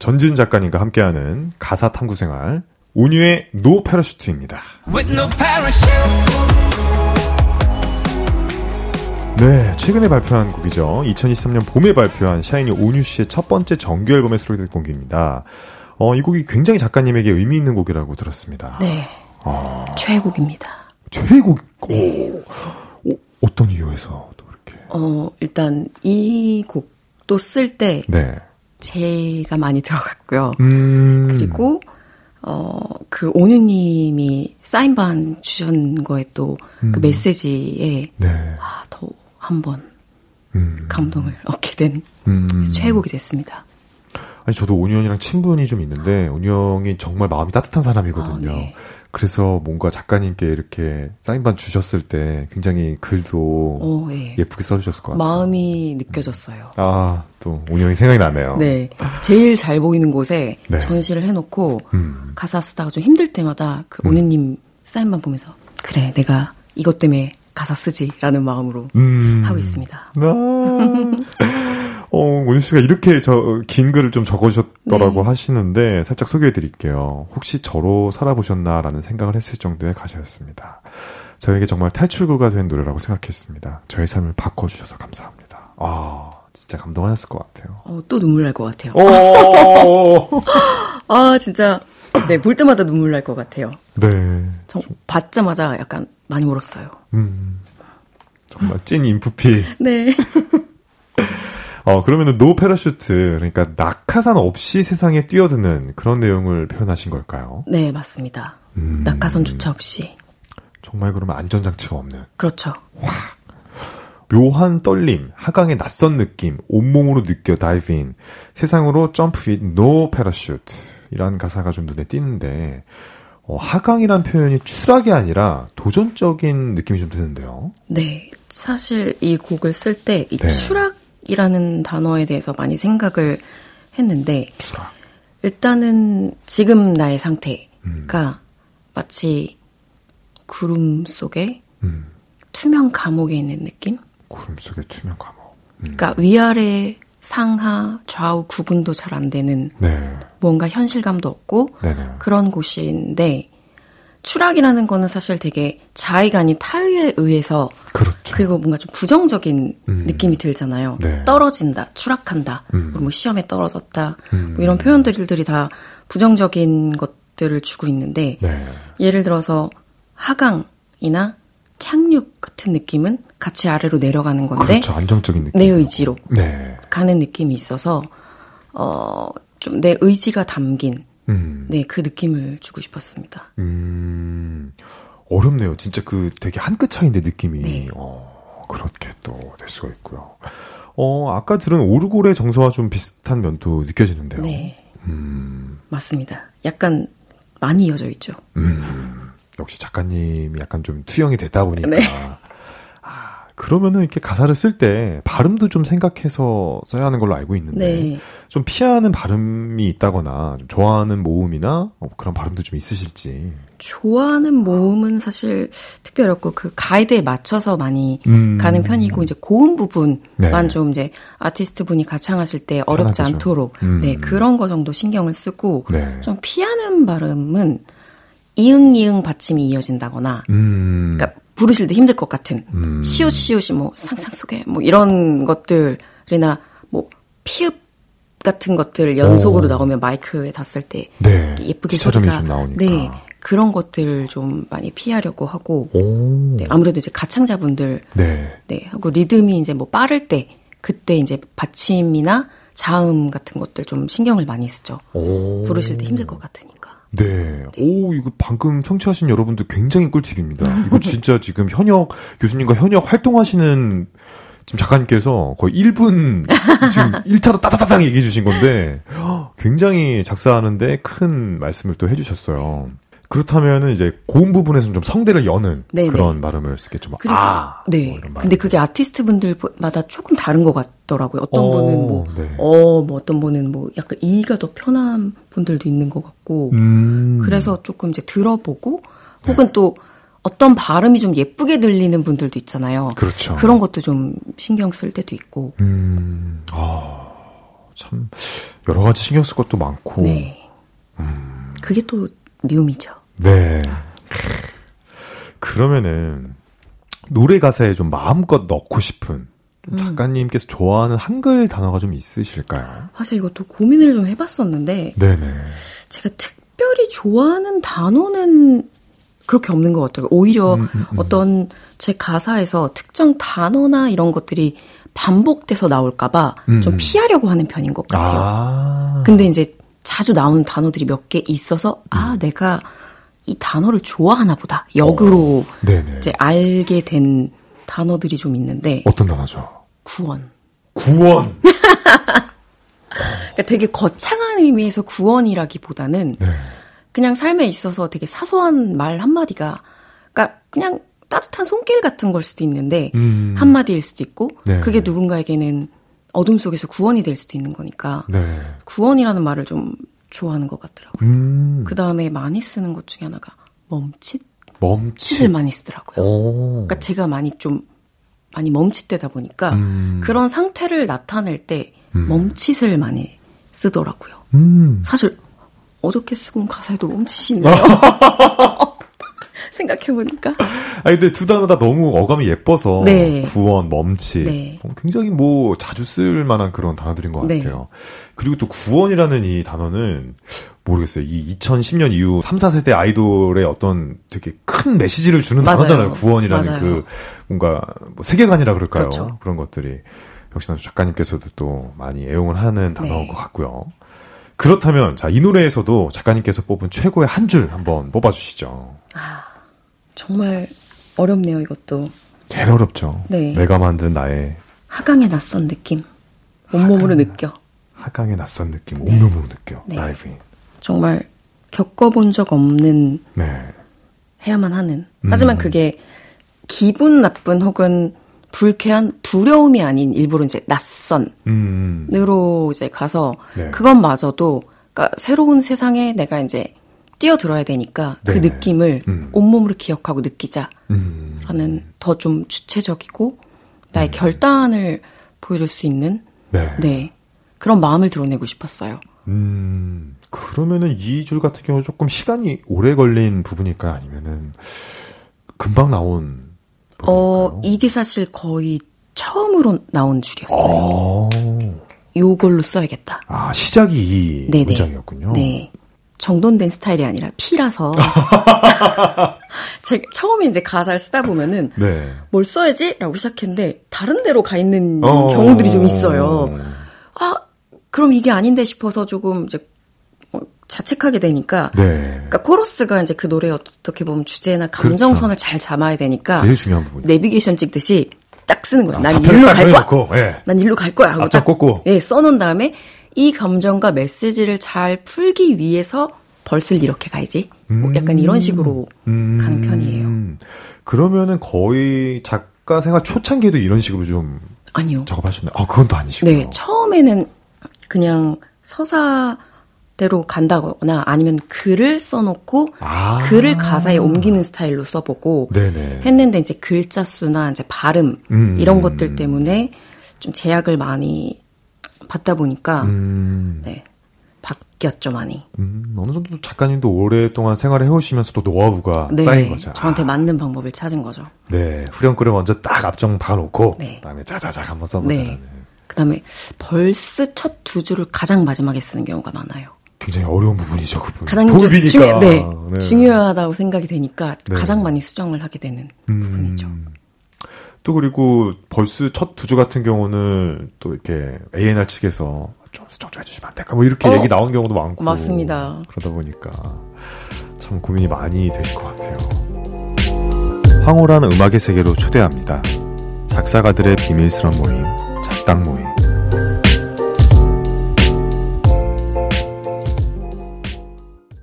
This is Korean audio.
전지은 작가님과 함께하는 가사 탐구 생활 온유의 No Parachute입니다. 네, 최근에 발표한 곡이죠. 2023년 봄에 발표한 샤이니 온유 씨의 첫 번째 정규 앨범에 수록된 곡입니다. 어, 이 곡이 굉장히 작가님에게 의미 있는 곡이라고 들었습니다. 네. 어... 최애곡입니다. 최애곡? 네. 오, 오, 어떤 이유에서 또 그렇게? 어, 일단 이 곡도 쓸때 네. 제가 많이 들어갔고요. 음... 그리고 어, 그 온유님이 사인반 주신 거에 또그 음. 메시지에 네. 아, 더 한번 음. 감동을 얻게 된 음. 최애곡이 됐습니다. 아니 저도 온유 형이랑 친분이 좀 있는데 온유 형이 정말 마음이 따뜻한 사람이거든요. 아, 네. 그래서 뭔가 작가님께 이렇게 사인반 주셨을 때 굉장히 글도 오, 네. 예쁘게 써주셨을 것 같아요. 마음이 느껴졌어요. 아, 또 형이 생각이 나네요. 네. 제일 잘 보이는 곳에 네. 전시를 해놓고 음. 가사 쓰다가 좀 힘들 때마다 그 음. 온유님 사인반 보면서 그래, 내가 이것 때문에 가사 쓰지라는 마음으로 음. 하고 있습니다. 아. 어, 온유 씨가 이렇게 저 긴 글을 좀 적으셨더라고 네. 하시는데 살짝 소개해 드릴게요. 혹시 저로 살아보셨나라는 생각을 했을 정도의 가사였습니다. 저에게 정말 탈출구가 된 노래라고 생각했습니다. 저의 삶을 바꿔주셔서 감사합니다. 아, 진짜 감동하셨을 것 같아요. 어, 또 눈물 날 것 같아요. 아, 진짜. 네, 볼 때마다 눈물 날 것 같아요. 네. 정, 받자마자 약간 많이 울었어요. 음, 정말 찐 인프피. 네. 어, 그러면은 No Parachute, 그러니까 낙하산 없이 세상에 뛰어드는 그런 내용을 표현하신 걸까요? 네, 맞습니다. 음... 낙하선조차 없이. 정말 그러면 안전장치가 없는. 그렇죠. 와. 묘한 떨림, 하강의 낯선 느낌, 온몸으로 느껴 다이빙, 세상으로 점프 윗노 패러슈트. 이란 가사가 좀 눈에 띄는데, 어, 하강이란 표현이 추락이 아니라 도전적인 느낌이 좀 드는데요. 네. 사실 이 곡을 쓸 때이 네. 추락 이라는 단어에 대해서 많이 생각을 했는데 일단은 지금 나의 상태가 음. 마치 구름 속에 음. 투명 감옥에 있는 느낌? 구름 속에 투명 감옥. 음. 그러니까 위아래 상하 좌우 구분도 잘 안 되는 네. 뭔가 현실감도 없고 네네. 그런 곳인데 추락이라는 거는 사실 되게 자의가 아닌 타의에 의해서 그렇죠. 그리고 뭔가 좀 부정적인 음. 느낌이 들잖아요. 네. 떨어진다, 추락한다, 음. 뭐 시험에 떨어졌다, 음. 뭐 이런 표현들이 다 부정적인 것들을 주고 있는데 네. 예를 들어서 하강이나 착륙 같은 느낌은 같이 아래로 내려가는 건데 그렇죠. 안정적인 느낌. 내 의지로 네. 가는 느낌이 있어서 어, 좀 내 의지가 담긴 음. 네, 그 느낌을 주고 싶었습니다. 음, 어렵네요. 진짜 그 되게 한 끗 차이인데 느낌이. 네. 어, 그렇게 또 될 수가 있고요. 어, 아까 들은 오르골의 정서와 좀 비슷한 면도 느껴지는데요. 네. 음. 맞습니다. 약간 많이 이어져 있죠. 음. 역시 작가님이 약간 좀 투영이 됐다 보니까. 네. 그러면은 이렇게 가사를 쓸 때 발음도 좀 생각해서 써야 하는 걸로 알고 있는데 네. 좀 피하는 발음이 있다거나 좀 좋아하는 모음이나 뭐 그런 발음도 좀 있으실지. 좋아하는 모음은 사실 특별히 없고 그 가이드에 맞춰서 많이 음. 가는 편이고 이제 고음 부분만 네. 좀 이제 아티스트 분이 가창하실 때 어렵지 편하죠. 않도록 음. 네 그런 거 정도 신경을 쓰고 네. 좀 피하는 발음은 이응 이응 받침이 이어진다거나 음. 그러니까 부르실 때 힘들 것 같은 음. 시옷 시옷이 뭐 상상 속에 뭐 이런 것들이나 뭐 피읍 같은 것들 연속으로 오. 나오면 마이크에 닿았을 때 네. 예쁘게 소리가 좀 나오니까. 네 그런 것들을 좀 많이 피하려고 하고 네, 아무래도 이제 가창자분들 네. 네 하고 리듬이 이제 뭐 빠를 때 그때 이제 받침이나 자음 같은 것들 좀 신경을 많이 쓰죠. 오. 부르실 때 힘들 것 같으니. 네. 오, 이거 방금 청취하신 여러분들 굉장히 꿀팁입니다. 이거 진짜 지금 현역 교수님과 현역 활동하시는 지금 작가님께서 거의 1분 지금 1차로 따다다당 얘기해 주신 건데 굉장히 작사하는데 큰 말씀을 또 해주셨어요. 그렇다면은 이제 고음 부분에서는 좀 성대를 여는 네네. 그런 발음을 쓰겠죠. 그리고, 아, 네. 뭐 근데 그게 아티스트 분들마다 조금 다른 것 같더라고요. 어떤 어, 분은 뭐, 네. 어, 뭐 어떤 분은 뭐 약간 이가 더 편한 분들도 있는 것 같고, 음. 그래서 조금 이제 들어보고, 혹은 네. 또 어떤 발음이 좀 예쁘게 들리는 분들도 있잖아요. 그렇죠. 그런 것도 좀 신경 쓸 때도 있고. 음, 아. 참 여러 가지 신경 쓸 것도 많고. 네. 음. 그게 또 묘미죠. 네. 그러면은 노래 가사에 좀 마음껏 넣고 싶은 음. 작가님께서 좋아하는 한글 단어가 좀 있으실까요? 사실 이것도 고민을 좀 해봤었는데, 네네. 제가 특별히 좋아하는 단어는 그렇게 없는 것 같아요. 오히려 음, 음, 음. 어떤 제 가사에서 특정 단어나 이런 것들이 반복돼서 나올까봐 음, 좀 음. 피하려고 하는 편인 것 같아요. 아. 근데 이제 자주 나오는 단어들이 몇 개 있어서 아 내가 이 단어를 좋아하나 보다 역으로 어. 이제 알게 된 단어들이 좀 있는데 어떤 단어죠? 구원. 구원. 그러니까 되게 거창한 의미에서 구원이라기보다는 네. 그냥 삶에 있어서 되게 사소한 말 한마디가 그러니까 그냥 따뜻한 손길 같은 걸 수도 있는데 음. 한마디일 수도 있고 네. 그게 누군가에게는 어둠 속에서 구원이 될 수도 있는 거니까 네. 구원이라는 말을 좀 좋아하는 것 같더라고요. 음. 그 다음에 많이 쓰는 것 중에 하나가 멈칫. 멈칫을 많이 쓰더라고요. 오. 그러니까 제가 많이 좀 많이 멈칫되다 보니까 음. 그런 상태를 나타낼 때 음. 멈칫을 많이 쓰더라고요. 음. 사실 어저께 쓰고 온 가사에도 멈칫이 있네요. 생각해보니까. 아 근데 두 단어 다 너무 어감이 예뻐서 네. 구원, 멈칫 네. 어, 굉장히 뭐 자주 쓸 만한 그런 단어들인 것 네. 같아요. 그리고 또 구원이라는 이 단어는 모르겠어요. 이 2010년 이후 3, 4세대 아이돌의 어떤 되게 큰 메시지를 주는 맞아요. 단어잖아요. 구원이라는 맞아요. 그 뭔가 뭐 세계관이라 그럴까요? 그렇죠. 그런 것들이 역시나 작가님께서도 또 많이 애용을 하는 단어인 네. 것 같고요. 그렇다면 자 이 노래에서도 작가님께서 뽑은 최고의 한 줄 한번 뽑아주시죠. 아 정말 어렵네요 이것도. 제일 어렵죠. 네. 내가 만든 나의 하강의 낯선 느낌 온몸으로 하강, 느껴. 하강의 낯선 느낌 네. 온몸으로 느껴. 네. 다이빙. 정말 겪어본 적 없는 네. 해야만 하는. 하지만 음. 그게 기분 나쁜 혹은 불쾌한 두려움이 아닌 일부러 이제 낯선으로 음. 이제 가서 네. 그것마저도 그러니까 새로운 세상에 내가 이제 뛰어들어야 되니까 그 네. 그 느낌을 음. 온몸으로 기억하고 느끼자라는 음. 더좀 주체적이고 나의 음. 결단을 보여줄 수 있는 네. 네. 그런 마음을 드러내고 싶었어요. 음, 그러면은 이 줄 같은 경우 조금 시간이 오래 걸린 부분일까요? 아니면은 금방 나온 어, 이게 사실 거의 처음으로 나온 줄이었어요. 어. 요걸로 써야겠다. 아, 시작이 이. 문장이었군요. 네. 정돈된 스타일이 아니라 피라서 제가 처음에 이제 가사를 쓰다 보면은 네. 뭘 써야지라고 시작했는데 다른 데로 가 있는 어... 경우들이 좀 있어요. 아 그럼 이게 아닌데 싶어서 조금 이제 자책하게 되니까 네. 그러니까 코러스가 이제 그 노래 어떻게 보면 주제나 감정선을 그렇죠. 잘 잡아야 되니까 제일 중요한 부분. 내비게이션 찍듯이 딱 쓰는 거예요. 아, 난 일로 갈 거야. 예. 난 일로 갈 거야 하고 딱 꽂고. 예, 써놓은 다음에 이 감정과 메시지를 잘 풀기 위해서 벌쓸 이렇게 가야지. 뭐 음. 약간 이런 식으로 음. 가는 편이에요. 그러면은 거의 작가 생활 초창기에도 이런 식으로 좀 아니요. 작업하셨나요? 아, 그건 또 아니시고요. 네, 처음에는 그냥 서사 대로 간다거나 아니면 글을 써놓고 아~ 글을 가사에 옮기는 스타일로 써보고 네네. 했는데 이제 글자 수나 이제 발음 음. 이런 것들 때문에 좀 제약을 많이 받다 보니까 음. 네 바뀌었죠 많이. 음, 어느 정도 작가님도 오랫동안 생활을 해오시면서 또 노하우가 네, 쌓인 거죠. 저한테 아. 맞는 방법을 찾은 거죠. 네, 후렴구를 먼저 딱 앞정 봐놓고 네. 그다음에 자자작 한번 써보자는. 네. 그다음에 벌스 첫 두 줄을 가장 마지막에 쓰는 경우가 많아요. 굉장히 어려운 부분이죠, 그 부분. 가장 도입이니까. 중요, 네, 네. 중요하다고 생각이 되니까 네. 가장 많이 수정을 하게 되는 음, 부분이죠. 또 그리고 벌스 첫 두 주 같은 경우는 또 이렇게 A&R 측에서 좀 수정 좀 해주시면 안 될까? 뭐 이렇게 어, 얘기 나온 경우도 많고. 맞습니다. 그러다 보니까 참 고민이 많이 되실 것 같아요. 황홀한 음악의 세계로 초대합니다. 작사가들의 비밀스런 모임, 작당 모임.